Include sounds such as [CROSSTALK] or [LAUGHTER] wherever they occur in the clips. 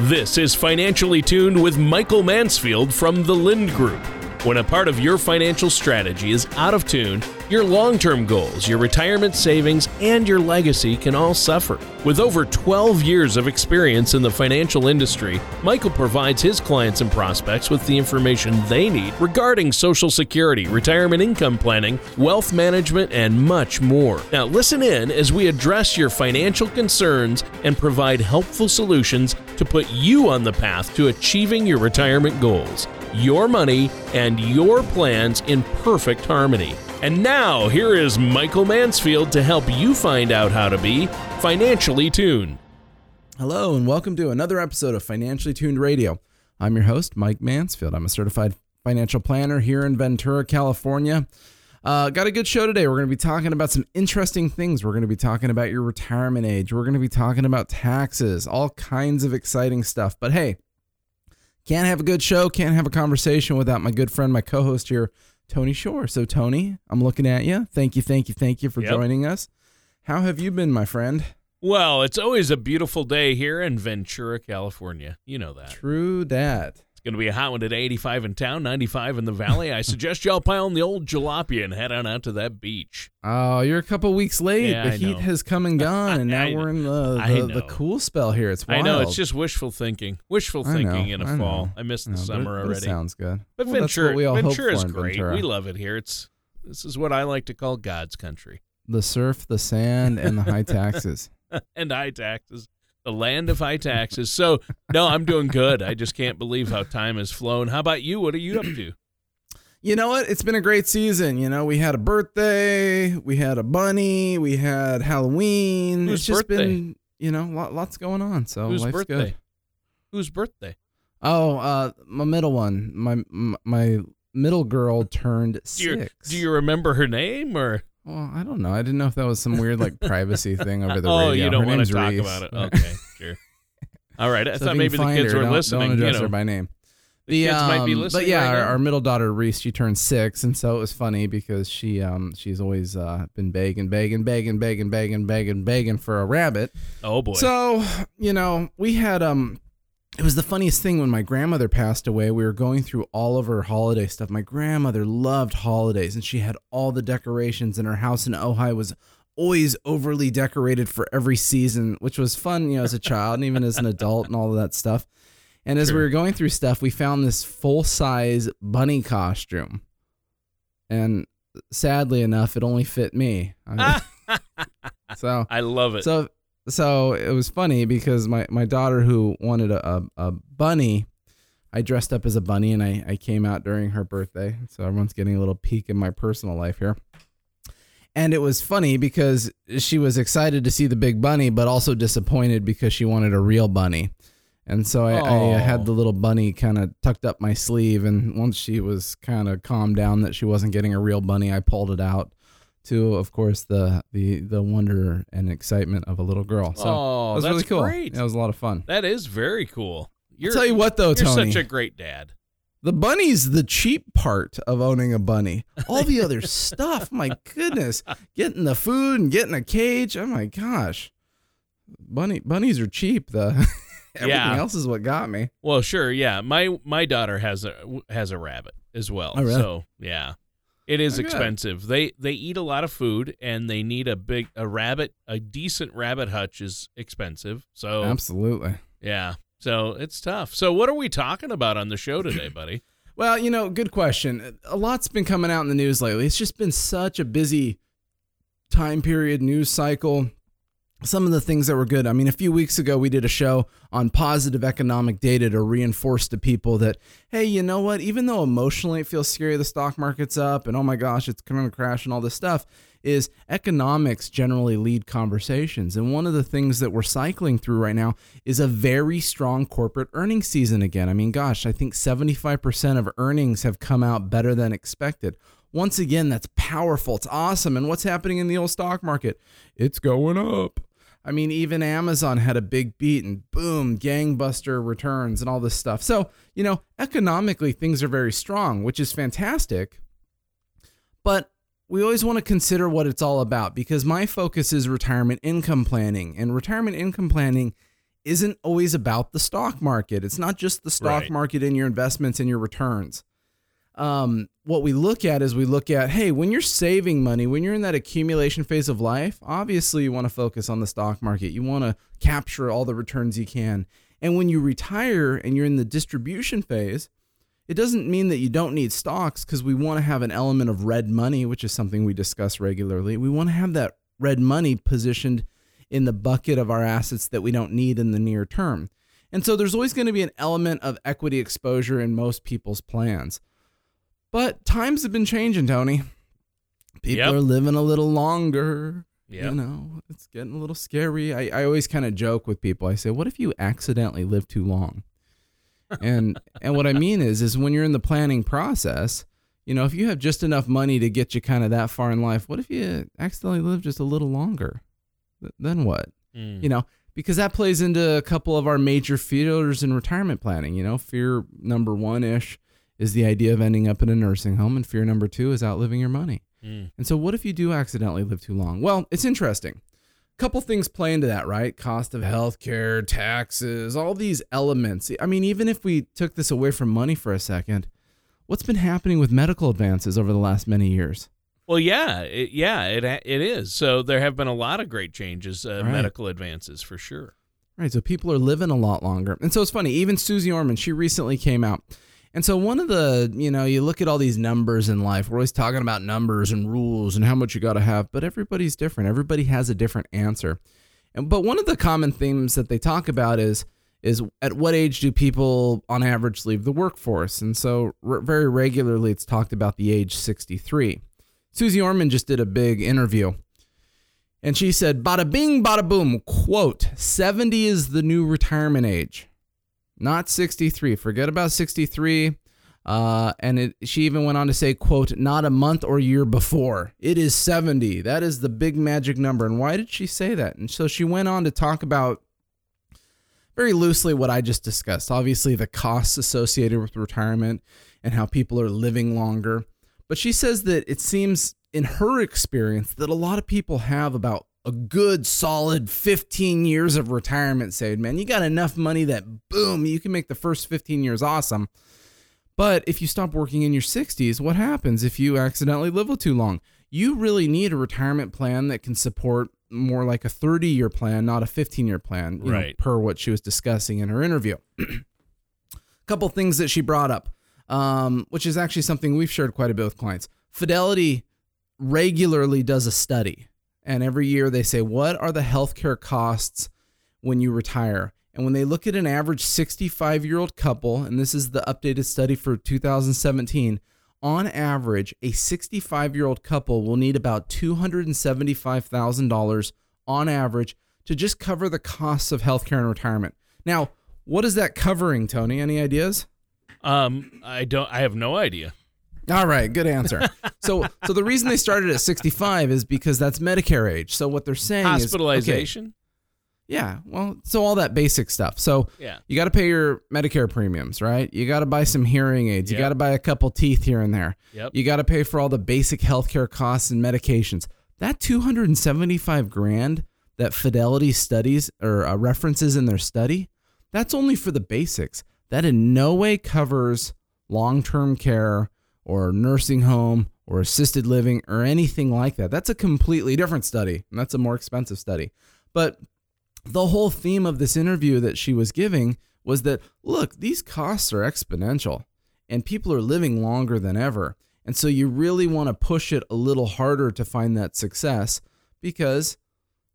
This is Financially Tuned with Michael Mansfield from the Lynd Group. When a part of your financial strategy is out of tune, your long term goals, your retirement savings, and your legacy can all suffer. With over 12 years of experience in the financial industry, Michael provides his clients and prospects with the information they need regarding Social Security, retirement income planning, wealth management, and much more. Now, listen in as we address your financial concerns and provide helpful solutions to put you on the path to achieving your retirement goals your money, and your plans in perfect harmony. And now, here is Michael Mansfield to help you find out how to be financially tuned. Hello, and welcome to another episode of Financially Tuned Radio. I'm your host, Mike Mansfield. I'm a certified financial planner here in Ventura, California. Uh, got a good show today. We're going to be talking about some interesting things. We're going to be talking about your retirement age. We're going to be talking about taxes, all kinds of exciting stuff. But hey, can't have a good show, can't have a conversation without my good friend, my co host here, Tony Shore. So, Tony, I'm looking at you. Thank you, thank you, thank you for yep. joining us. How have you been, my friend? Well, it's always a beautiful day here in Ventura, California. You know that. True that. Going to be a hot one today, 85 in town, 95 in the valley. I suggest y'all pile on the old jalopy and head on out to that beach. Oh, you're a couple weeks late. Yeah, the I heat know. has come and [LAUGHS] gone, and now we're in the, the, the, cool spell here. It's wild. I know. It's just wishful thinking. Wishful thinking in a I fall. I missed the summer it, already. sounds good. But well, Ventura, we Ventura is great. Ventura. We love it here. It's This is what I like to call God's country. The surf, the sand, and the high [LAUGHS] taxes. and high taxes the land of high taxes. So, no, I'm doing good. I just can't believe how time has flown. How about you? What are you up to? You know what? It's been a great season. You know, we had a birthday, we had a bunny, we had Halloween. Whose it's just birthday? been, you know, lots going on. So Whose life's birthday? good. Whose birthday? Oh, uh, my middle one. My my middle girl turned do you, six. Do you remember her name or? Well, I don't know. I didn't know if that was some weird like privacy thing over the [LAUGHS] oh, radio. you don't want to talk Reese. about it. Okay, sure. [LAUGHS] All right. I So thought maybe the kids her, were don't, listening. Don't address you know, her by name. the kids might be um, listening. But yeah, right our, our middle daughter Reese, she turned six, and so it was funny because she um she's always uh, been begging, begging, begging, begging, begging, begging, begging for a rabbit. oh boy. So you know we had um. It was the funniest thing when my grandmother passed away. We were going through all of her holiday stuff. My grandmother loved holidays, and she had all the decorations, and her house in Ojai was always overly decorated for every season, which was fun, you know, as a child and even as an adult and all of that stuff. And as we were going through stuff, we found this full size bunny costume. And sadly enough, it only fit me. I mean, [LAUGHS] so I love it. so so it was funny because my, my daughter who wanted a, a, a bunny, I dressed up as a bunny and I, I came out during her birthday. So everyone's getting a little peek in my personal life here. And it was funny because she was excited to see the big bunny, but also disappointed because she wanted a real bunny. And so I, I had the little bunny kind of tucked up my sleeve. And once she was kind of calmed down that she wasn't getting a real bunny, I pulled it out to, of course, the the the wonder and excitement of a little girl. So oh, it was that's really cool. great. It was a lot of fun. That is very cool. You're, I'll tell you what, though, Tony. you're Tony, such a great dad. the bunny's the cheap part of owning a bunny. All the other [LAUGHS] stuff, my goodness, getting the food and getting a cage. Oh my gosh, bunny bunnies are cheap. The [LAUGHS] everything Yeah. else is what got me. Well, sure, yeah. My my daughter has a has a rabbit as well. Oh, really? So yeah, it is Oh, good. expensive. They they eat a lot of food, and they need a big a rabbit. A decent rabbit hutch is expensive. So Absolutely. yeah, so it's tough. So what are we talking about on the show today, buddy? [CLEARS THROAT] Well, you know, good question. A lot's been coming out in the news lately. It's just been such a busy time period, news cycle. Some of the things that were good. I mean, a few weeks ago, we did a show on positive economic data to reinforce to people that, hey, you know what? Even though emotionally it feels scary, the stock market's up and oh my gosh, it's going to crash and all this stuff, is economics generally lead conversations. And one of the things that we're cycling through right now is a very strong corporate earnings season again. I mean, gosh, I think 75% of earnings have come out better than expected. Once again, that's powerful. It's awesome. And what's happening in the old stock market? It's going up. I mean, even Amazon had a big beat and boom, gangbuster returns and all this stuff. So, you know, economically, things are very strong, which is fantastic. But we always want to consider what it's all about because my focus is retirement income planning. And retirement income planning isn't always about the stock market. It's not just the stock Right. market and your investments and your returns. Um, what we look at is we look at, hey, when you're saving money, when you're in that accumulation phase of life, obviously you want to focus on the stock market. You want to capture all the returns you can. And when you retire and you're in the distribution phase, it doesn't mean that you don't need stocks because we want to have an element of red money, which is something we discuss regularly. We want to have that red money positioned in the bucket of our assets that we don't need in the near term. And so there's always going to be an element of equity exposure in most people's plans. But times have been changing, Tony. People Yep. are living a little longer. Yeah. You know, it's getting a little scary. I, I always kind of joke with people. I say, what if you accidentally live too long? and [LAUGHS] and what I mean is is when you're in the planning process, you know, if you have just enough money to get you kind of that far in life, what if you accidentally live just a little longer? Th- Then what? Mm. You know, because that plays into a couple of our major fears in retirement planning. You know, fear number one ish is the idea of ending up in a nursing home, and fear number two is outliving your money. Mm. And so, what if you do accidentally live too long? Well, it's interesting. A couple things play into that, right? Cost of healthcare, taxes, all these elements. I mean, even if we took this away from money for a second, what's been happening with medical advances over the last many years? Well, yeah, it, yeah, it it is. So there have been a lot of great changes, uh, Right. medical advances for sure. Right. So people are living a lot longer. And so it's funny, even Suze Orman, she recently came out. And so one of the, you know, you look at all these numbers in life. We're always talking about numbers and rules and how much you got to have, but everybody's different. Everybody has a different answer. And but one of the common themes that they talk about is is at what age do people on average leave the workforce? And so r- very regularly it's talked about the age 63. Suze Orman just did a big interview and she said, bada bing, bada boom, quote, 70 is the new retirement age, not 63. Forget about 63. Uh, and it, she even went on to say, quote, not a month or year before. It is 70. That is the big magic number. And why did she say that? And so she went on to talk about very loosely what I just discussed. Obviously, the costs associated with retirement and how people are living longer. But she says that it seems, in her experience, that a lot of people have about a good solid 15 years of retirement saved. Man, you got enough money that boom, you can make the first 15 years awesome. But if you stop working in your 60s, what happens if you accidentally live too long? You really need a retirement plan that can support more like a 30 year plan, not a 15 year plan, you know, Right. per what she was discussing in her interview. A [CLEARS THROAT] couple things that she brought up, um, which is actually something we've shared quite a bit with clients. Fidelity regularly does a study, and every year they say, What are the healthcare costs when you retire? And when they look at an average 65 year old couple, and this is the updated study for 2017, on average, a 65 year old couple will need about $275,000 on average to just cover the costs of healthcare and retirement. Now, what is that covering, Tony? Any ideas? Um, I don't. I have no idea. All right, good answer. so, so the reason they started at 65 is because that's Medicare age. So what they're saying is okay, Hospitalization. yeah, well, so all that basic stuff. So Yeah. you got to pay your Medicare premiums, right? You got to buy some hearing aids. You got to buy a couple teeth here and there. Yep. You got to pay for all the basic healthcare costs and medications. That 275 grand that Fidelity studies or uh, references in their study, that's only for the basics. That in no way covers long-term care or nursing home or assisted living or anything like that. That's a completely different study, and that's a more expensive study. But the whole theme of this interview that she was giving was that look, these costs are exponential and people are living longer than ever. And so you really want to push it a little harder to find that success because,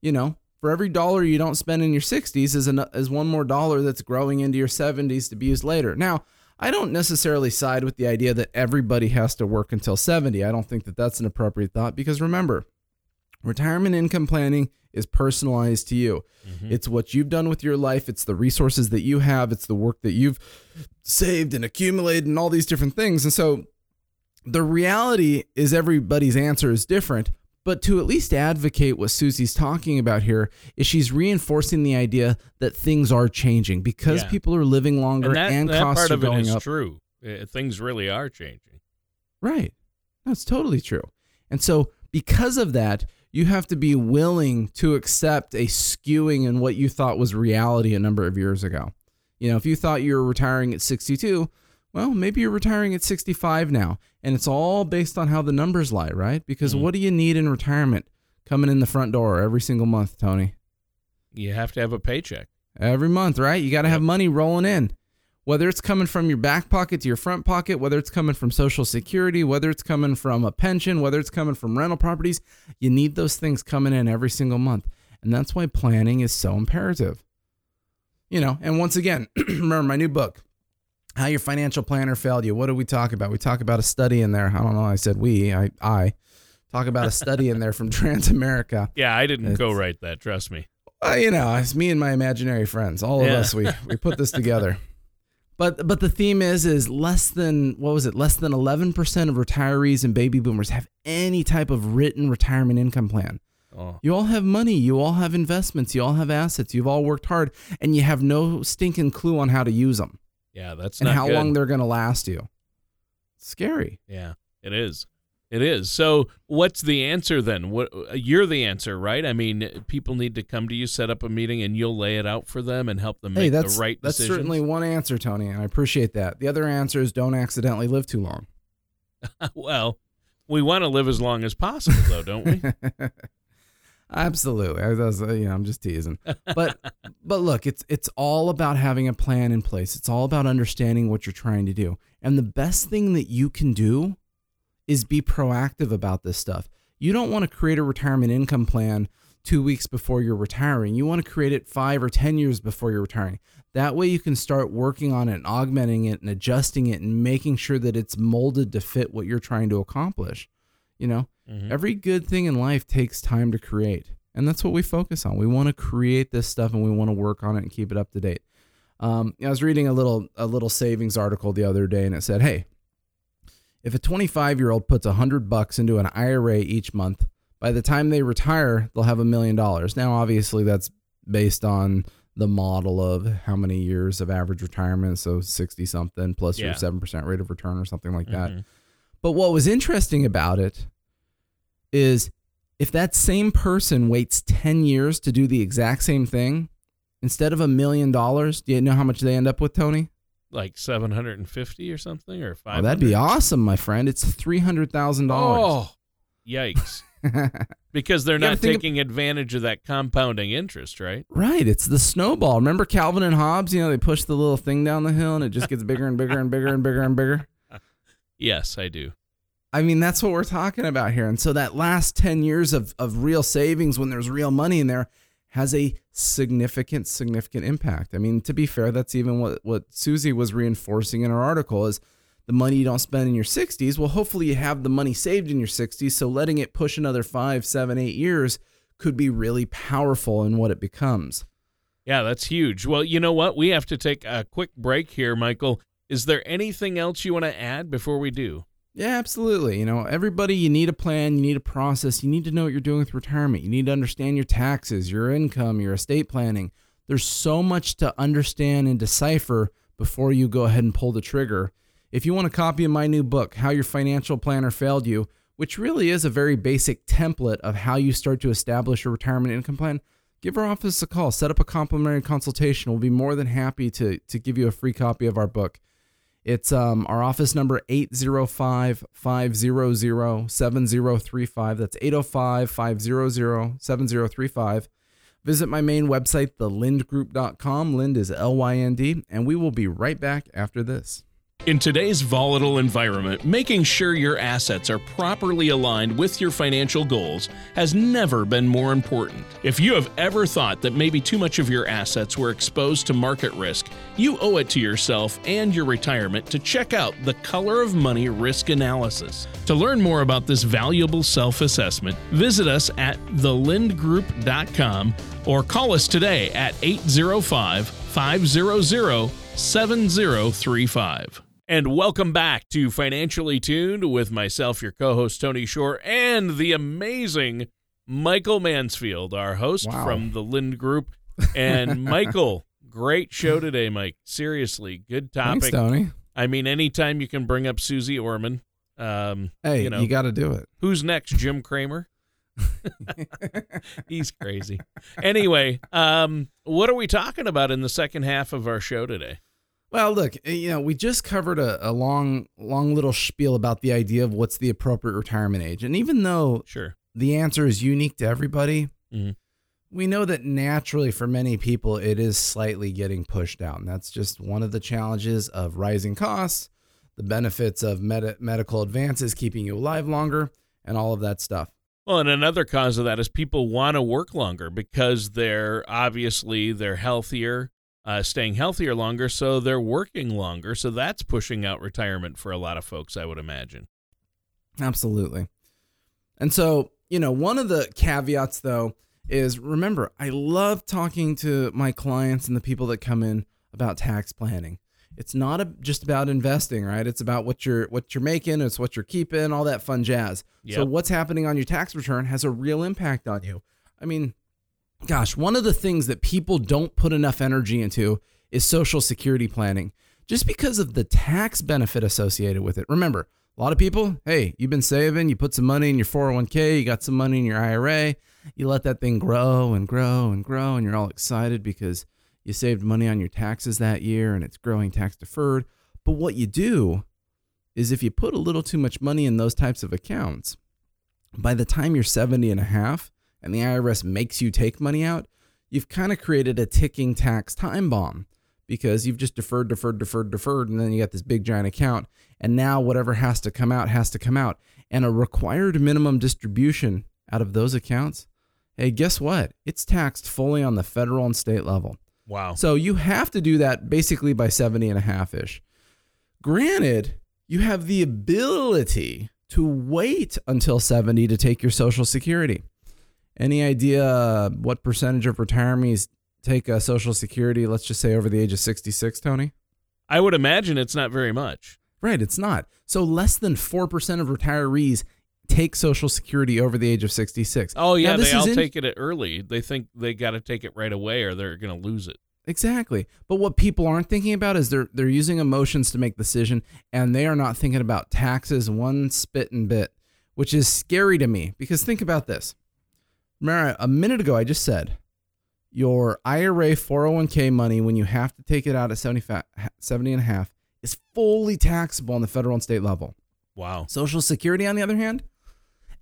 you know, for every dollar you don't spend in your 60s is, an, is one more dollar that's growing into your 70s to be used later. Now, I don't necessarily side with the idea that everybody has to work until 70. I don't think that that's an appropriate thought because remember, retirement income planning is personalized to you. Mm-hmm. It's what you've done with your life, it's the resources that you have, it's the work that you've saved and accumulated and all these different things. And so the reality is everybody's answer is different, but to at least advocate what Suze's talking about here is she's reinforcing the idea that things are changing because Yeah. people are living longer And and, that, that costs part are of it going is up. true. Uh, things really are changing. Right. That's totally true. And so, because of that, You have to be willing to accept a skewing in what you thought was reality a number of years ago. You know, if you thought you were retiring at 62, well, maybe you're retiring at 65 now. And it's all based on how the numbers lie, right? Because Mhm. what do you need in retirement coming in the front door every single month, Tony? You have to have a paycheck. Every month, right? You got to have money rolling in. Whether it's coming from your back pocket to your front pocket, whether it's coming from Social Security, whether it's coming from a pension, whether it's coming from rental properties, you need those things coming in every single month. And that's why planning is so imperative. You know, and once again, [CLEARS THROAT] remember my new book, How Your Financial Planner Failed You. What do we talk about? We talk about a study in there. I don't know. I said we, I, I talk about a study in there from [LAUGHS] Transamerica. Yeah, I didn't go It's- write that. Trust me. Well, you know, it's me and my imaginary friends. All of Yeah. us, we we put this together. But but the theme is is less than what was it? Less than eleven percent of retirees and baby boomers have any type of written retirement income plan. Oh, You all have money, you all have investments, you all have assets, you've all worked hard, and you have no stinking clue on how to use them yeah, that's and how good. long they're going to last you. Scary. Yeah, it is. It is. So, what's the answer then? What uh, you're the answer, right? I mean, people need to come to you, set up a meeting, and you'll lay it out for them and help them Hey, make that's the right that's decisions. certainly one answer, Tony, and I appreciate that. The other answer is don't accidentally live too long. [LAUGHS] well, we want to live as long as possible, though, don't we? [LAUGHS] Absolutely. I was, uh, you know, I'm just teasing. But [LAUGHS] but look, it's it's all about having a plan in place. It's all about understanding what you're trying to do. And the best thing that you can do is be proactive about this stuff. You don't want to create a retirement income plan 2 weeks before you're retiring. You want to create it 5 or 10 years before you're retiring. That way you can start working on it and augmenting it and adjusting it and making sure that it's molded to fit what you're trying to accomplish. You know, Mhm. Every good thing in life takes time to create. And that's what we focus on. We want to create this stuff and we want to work on it and keep it up to date. Um, I was reading a little a little savings article the other day and it said, "Hey, if a 25-year-old puts 100 bucks into an IRA each month, by the time they retire, they'll have a million dollars." Now, obviously that's based on the model of how many years of average retirement, so 60 something plus your 7% rate of return or something like that. Mhm. But what was interesting about it is if that same person waits 10 years to do the exact same thing, instead of a million dollars, do you know how much they end up with, Tony? Like 750 or something, or Oh, 500? that'd be awesome, my friend. It's $300,000. Oh, yikes. [LAUGHS] Because they're not think of- taking advantage of that compounding interest, right? right. It's the snowball. Remember Calvin and Hobbes? You know, they push the little thing down the hill and it just gets bigger and bigger and bigger and bigger and bigger. [LAUGHS] Yes, I do. I mean, that's what we're talking about here. And so that last 10 years of, of real savings when there's real money in there has a significant, significant impact. I mean, to be fair, that's even what, what Suze was reinforcing in her article is the money you don't spend in your 60s. Well, hopefully you have the money saved in your 60s. So letting it push another five, seven, eight years could be really powerful in what it becomes. Yeah, that's huge. Well, you know what? We have to take a quick break here, Michael. Is there anything else you want to add before we do? Yeah, absolutely. You know, everybody, you need a plan, you need a process, you need to know what you're doing with retirement. You need to understand your taxes, your income, your estate planning. There's so much to understand and decipher before you go ahead and pull the trigger. If you want a copy of my new book, How Your Financial Planner Failed You, which really is a very basic template of how you start to establish a retirement income plan, give our office a call. Set up a complimentary consultation. We'll be more than happy to, to give you a free copy of our book. It's um, our office number 805 500 7035. That's 805 500 7035. Visit my main website, thelyndgroup.com. Lynd is L Y N D, and we will be right back after this. In today's volatile environment, making sure your assets are properly aligned with your financial goals has never been more important. If you have ever thought that maybe too much of your assets were exposed to market risk, you owe it to yourself and your retirement to check out the Color of Money Risk Analysis. To learn more about this valuable self assessment, visit us at thelyndgroup.com or call us today at 805 500 7035. And welcome back to Financially Tuned with myself, your co host, Tony Shore, and the amazing Michael Mansfield, our host Wow. from the Lynd Group. And [LAUGHS] Michael, great show today, Mike. Seriously, good topic. Thanks, Tony. I mean, anytime you can bring up Suze Orman, um, Hey, you know, you, got to do it. who's next? Jim Cramer? [LAUGHS] He's crazy. Anyway, um, what are we talking about in the second half of our show today? Well, look, eh, you know, we just covered a, a long, long little spiel about the idea of what's the appropriate retirement age. And even though Sure. the answer is unique to everybody, Mhm. we know that naturally for many people it is slightly getting pushed down. That's just one of the challenges of rising costs, the benefits of med- medical advances keeping you alive longer, and all of that stuff. Well, and another cause of that is people want to work longer because they're obviously they're healthier, uh, staying healthier longer, so they're working longer. So that's pushing out retirement for a lot of folks, I would imagine. Absolutely. And so, you know, one of the caveats though is remember, I love talking to my clients and the people that come in about tax planning. It's not a, just about investing, right? It's about what you're what you're making, it's what you're keeping, all that fun jazz. So what's happening on your tax return has a real impact on you. I mean, gosh, one of the things that people don't put enough energy into is social security planning. Just because of the tax benefit associated with it. Remember, a lot of people, hey, you've been saving, you put some money in your 401k, you got some money in your IRA, you let that thing grow and grow and grow, and you're all excited because you saved money on your taxes that year and it's growing tax deferred. But what you do is if you put a little too much money in those types of accounts, by the time you're 70 and a half and the IRS makes you take money out, you've kind of created a ticking tax time bomb because you've just deferred, deferred, deferred, deferred, and then you got this big giant account. And now whatever has to come out has to come out. And a required minimum distribution out of those accounts, hey, guess what? It's taxed fully on the federal and state level. Wow. So you have to do that basically by 70 and a half ish. Granted, you have the ability to wait until 70 to take your Social Security. Any idea uh, what percentage of retirees take Social Security, let's just say over the age of 66, Tony? I would imagine it's not very much. Right, it's not. So less than 4% of retirees take Social Security over the age of 66. Oh yeah, Now, this they all in- take it early. They think they got to take it right away or they're going to lose it. Exactly. But what people aren't thinking about is they're they're using emotions to make decision and they are not thinking about taxes one spit and bit, which is scary to me because think about this. Remember a minute ago I just said your IRA 401k money when you have to take it out at 70, 70 and a half is fully taxable on the federal and state level. Wow. Social Security, on the other hand,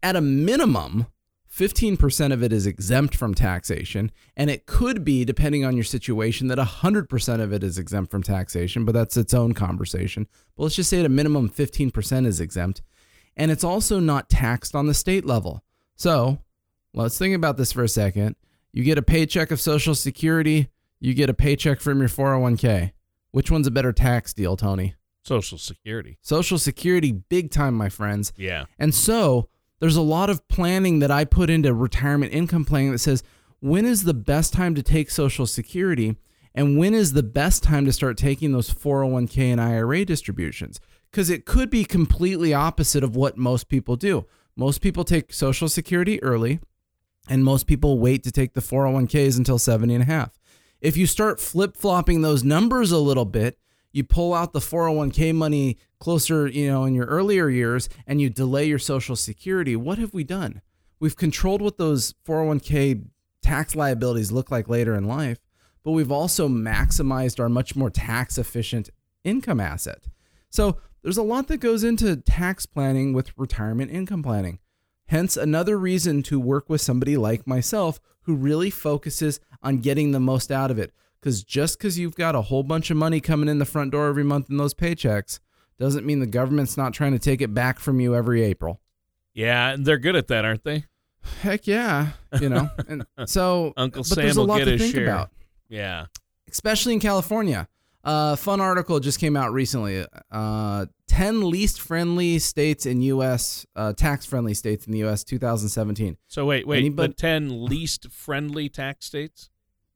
at a minimum, 15% of it is exempt from taxation. And it could be, depending on your situation, that 100% of it is exempt from taxation, but that's its own conversation. But let's just say at a minimum, 15% is exempt. And it's also not taxed on the state level. So let's think about this for a second. You get a paycheck of Social Security, you get a paycheck from your 401k. Which one's a better tax deal, Tony? Social Security. Social Security, big time, my friends. Yeah. And so there's a lot of planning that I put into retirement income planning that says when is the best time to take Social Security and when is the best time to start taking those 401k and IRA distributions? Because it could be completely opposite of what most people do. Most people take Social Security early, and most people wait to take the 401ks until 70 and a half. If you start flip flopping those numbers a little bit, you pull out the 401k money closer, you know, in your earlier years and you delay your social security, what have we done? We've controlled what those 401k tax liabilities look like later in life, but we've also maximized our much more tax efficient income asset. So, there's a lot that goes into tax planning with retirement income planning. Hence, another reason to work with somebody like myself who really focuses on getting the most out of it. Because just because you've got a whole bunch of money coming in the front door every month in those paychecks doesn't mean the government's not trying to take it back from you every April. Yeah, they're good at that, aren't they? Heck yeah, you know. [LAUGHS] And so, Uncle but Sam there's a will lot get to his think share. about, Yeah. especially in California. A fun article just came out recently. Uh, 10 least friendly states in U.S., uh, tax friendly states in the U.S. 2017. So wait, wait. Anybody- the 10 least friendly tax states?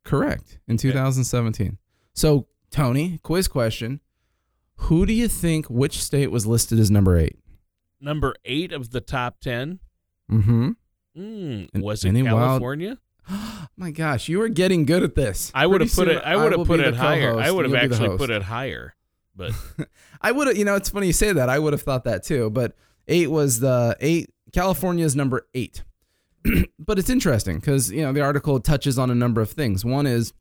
Correct. In 2017. So, Tony, quiz question. Who do you think which state was listed as number eight? Number 8 of the top 10? Mm-hmm. Mm, An- was it any wild- California? [GASPS] My gosh, you are getting good at this. I would have put it I would have put it higher. I would have you'll be the actually put it higher. But [LAUGHS] I would have, you know, it's funny you say that. I would have thought that too. But eight was the eight. California is number eight. [CLEARS THROAT] but it's interesting because you know the article touches on a number of things. One is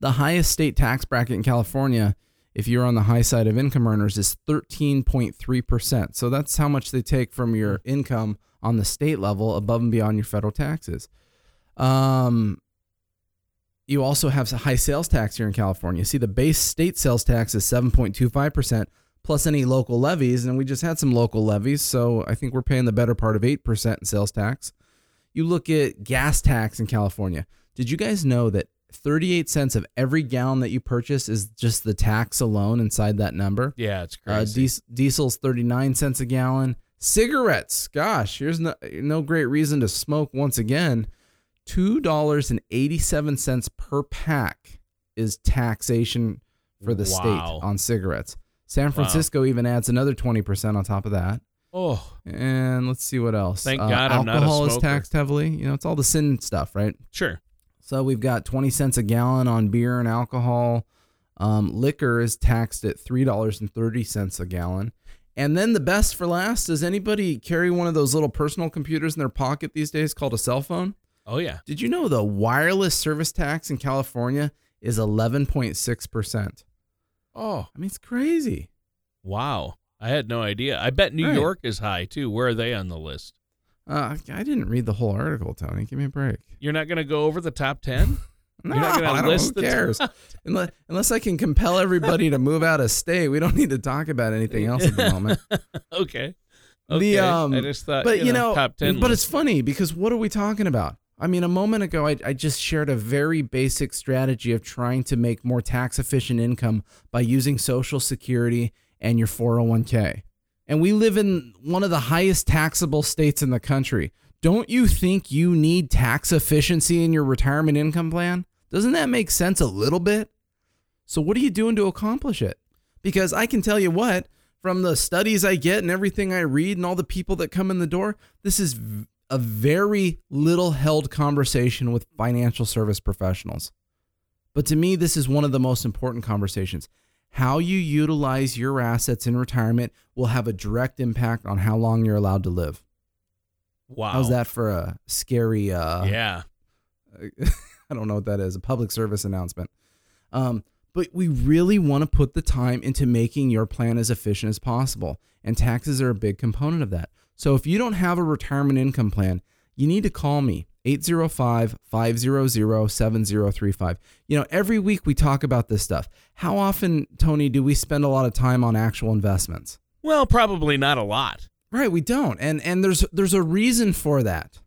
the highest state tax bracket in California, if you're on the high side of income earners, is 13.3%. So that's how much they take from your income on the state level above and beyond your federal taxes. Um, you also have a high sales tax here in California. See, the base state sales tax is 7.25% plus any local levies. And we just had some local levies. So I think we're paying the better part of 8% in sales tax. You look at gas tax in California. Did you guys know that 38 cents of every gallon that you purchase is just the tax alone inside that number? Yeah, it's Uh, crazy. dis- diesel's 39 cents a gallon. Cigarettes, gosh, here's no, no great reason to smoke once again. $2.87 per pack is taxation for the Wow. state on cigarettes. San Francisco even adds another 20% on top of that. oh, And let's see what else. Thank Uh, God I'm not a alcohol is taxed heavily. You know, it's all the sin stuff, right? sure. So we've got 20 cents a gallon on beer and alcohol. Um, liquor is taxed at $3.30 a gallon. And then the best for last does anybody carry one of those little personal computers in their pocket these days called a cell phone? Oh yeah. Did you know the wireless service tax in California is 11.6%? Oh, I mean, it's crazy. wow. I had no idea. I bet New Right. York is high too. Where are they on the list? Uh, I didn't read the whole article, Tony. Give me a break. You're not going to go over the top 10? No, [LAUGHS] You're not gonna I don't, list who cares? [LAUGHS] unless, unless I can compel everybody to move out of state, we don't need to talk about anything else at the [LAUGHS] moment. okay. The, um, I just thought, but you know, top 10 but list. it's funny because what are we talking about? I mean, a moment ago, I, I just shared a very basic strategy of trying to make more tax efficient income by using Social Security and your 401k. And we live in one of the highest taxable states in the country. Don't you think you need tax efficiency in your retirement income plan? Doesn't that make sense a little bit? So, what are you doing to accomplish it? Because I can tell you what, from the studies I get and everything I read and all the people that come in the door, this is a very little held conversation with financial service professionals. But to me, this is one of the most important conversations. How you utilize your assets in retirement will have a direct impact on how long you're allowed to live. wow. How's that for a scary uh yeah. [LAUGHS] I don't know what that is, a public service announcement. Um, but we really want to put the time into making your plan as efficient as possible. And taxes are a big component of that. So if you don't have a retirement income plan, you need to call me 805 500 7035. You know, every week we talk about this stuff. How often, Tony, do we spend a lot of time on actual investments? Well, probably not a lot. Right, we don't. And and there's there's a reason for that.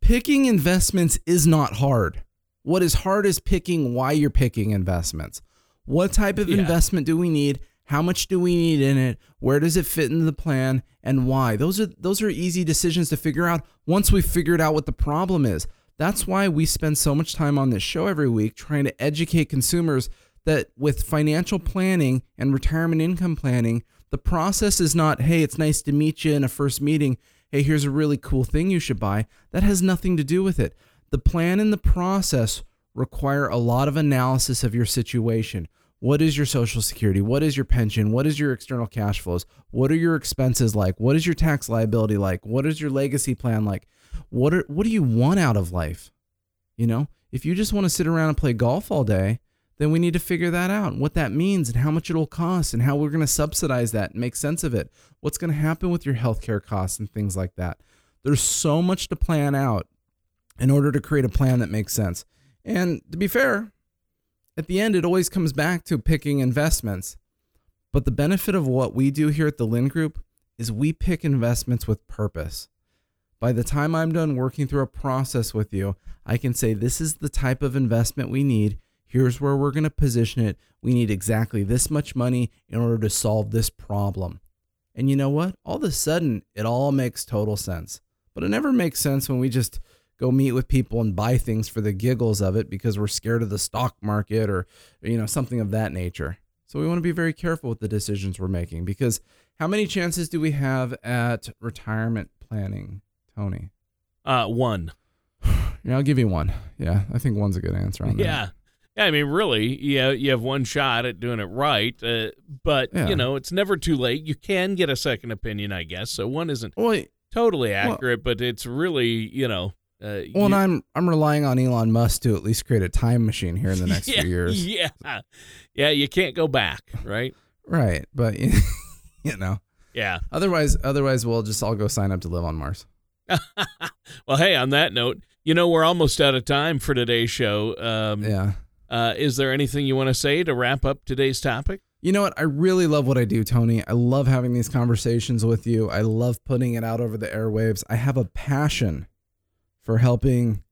Picking investments is not hard. What is hard is picking why you're picking investments. What type of Yeah. investment do we need? How much do we need in it? Where does it fit into the plan and why? Those are those are easy decisions to figure out once we've figured out what the problem is. That's why we spend so much time on this show every week trying to educate consumers that with financial planning and retirement income planning, the process is not, hey, it's nice to meet you in a first meeting. Hey, here's a really cool thing you should buy. That has nothing to do with it. The plan and the process require a lot of analysis of your situation. What is your social security? What is your pension? What is your external cash flows? What are your expenses like? What is your tax liability like? What is your legacy plan like? What are what do you want out of life? You know, if you just want to sit around and play golf all day, then we need to figure that out what that means and how much it'll cost and how we're going to subsidize that and make sense of it. What's going to happen with your healthcare costs and things like that. There's so much to plan out in order to create a plan that makes sense. And to be fair, at the end, it always comes back to picking investments. But the benefit of what we do here at the Lynd Group is we pick investments with purpose. By the time I'm done working through a process with you, I can say this is the type of investment we need. Here's where we're going to position it. We need exactly this much money in order to solve this problem. And you know what? All of a sudden, it all makes total sense. But it never makes sense when we just go meet with people and buy things for the giggles of it because we're scared of the stock market or you know something of that nature. So we want to be very careful with the decisions we're making because how many chances do we have at retirement planning, Tony? Uh, one. [SIGHS] Yeah, I'll give you one. Yeah, I think one's a good answer on that. Yeah. Yeah, I mean, really, yeah, you have one shot at doing it right, uh, but Yeah. you know, it's never too late. You can get a second opinion, I guess. So one isn't Well, totally accurate, but it's really you know. Uh, Well, and I'm I'm relying on Elon Musk to at least create a time machine here in the [LAUGHS] next yeah, few years. Yeah, yeah, you can't go back, right? Right, but [LAUGHS] you know, Yeah. otherwise otherwise we'll just all go sign up to live on Mars. [LAUGHS] well, hey, on that note, you know we're almost out of time for today's show. Um, Yeah. uh, is there anything you want to say to wrap up today's topic? You know what? I really love what I do, Tony. I love having these conversations with you. I love putting it out over the airwaves. I have a passion for helping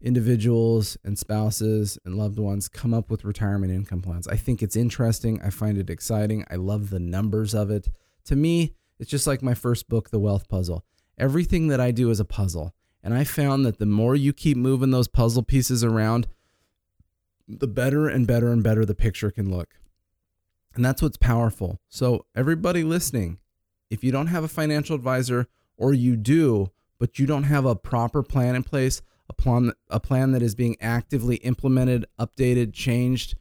individuals and spouses and loved ones come up with retirement income plans. I think it's interesting. I find it exciting. I love the numbers of it. To me, it's just like my first book, The Wealth Puzzle. Everything that I do is a puzzle. And I found that the more you keep moving those puzzle pieces around, the better and better and better the picture can look. And that's what's powerful. So, everybody listening, if you don't have a financial advisor or you do, but you don't have a proper plan in place, a plan a plan that is being actively implemented, updated, changed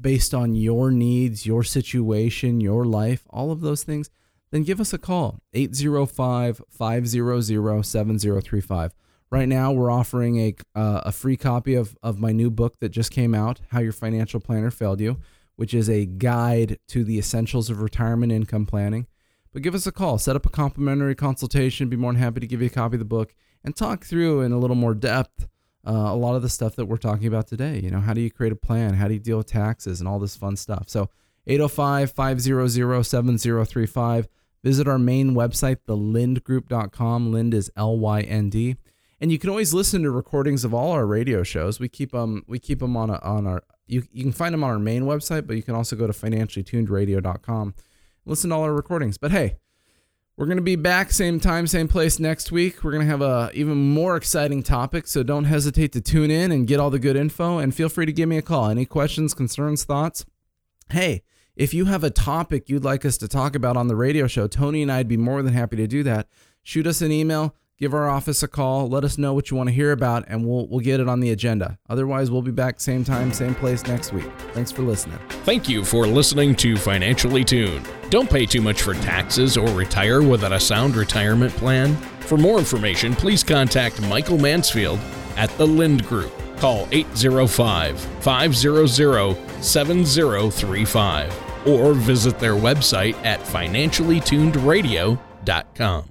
based on your needs, your situation, your life, all of those things, then give us a call 805-500-7035. Right now we're offering a uh, a free copy of of my new book that just came out, How Your Financial Planner Failed You, which is a guide to the essentials of retirement income planning. But give us a call, set up a complimentary consultation. Be more than happy to give you a copy of the book and talk through in a little more depth uh, a lot of the stuff that we're talking about today. You know, how do you create a plan? How do you deal with taxes and all this fun stuff? So 805 500 7035. Visit our main website, thelyndgroup.com. Lynd is L Y N D. And you can always listen to recordings of all our radio shows. We keep them we keep them on a, on our you, you can find them on our main website, but you can also go to financiallytunedradio.com. Listen to all our recordings. But hey, we're going to be back same time, same place next week. We're going to have a even more exciting topic, so don't hesitate to tune in and get all the good info and feel free to give me a call. Any questions, concerns, thoughts? Hey, if you have a topic you'd like us to talk about on the radio show, Tony and I'd be more than happy to do that. Shoot us an email, give our office a call, let us know what you want to hear about and we'll we'll get it on the agenda. Otherwise, we'll be back same time, same place next week. Thanks for listening. Thank you for listening to Financially Tuned. Don't pay too much for taxes or retire without a sound retirement plan. For more information, please contact Michael Mansfield at the Lynd Group. Call 805 500 7035 or visit their website at financiallytunedradio.com.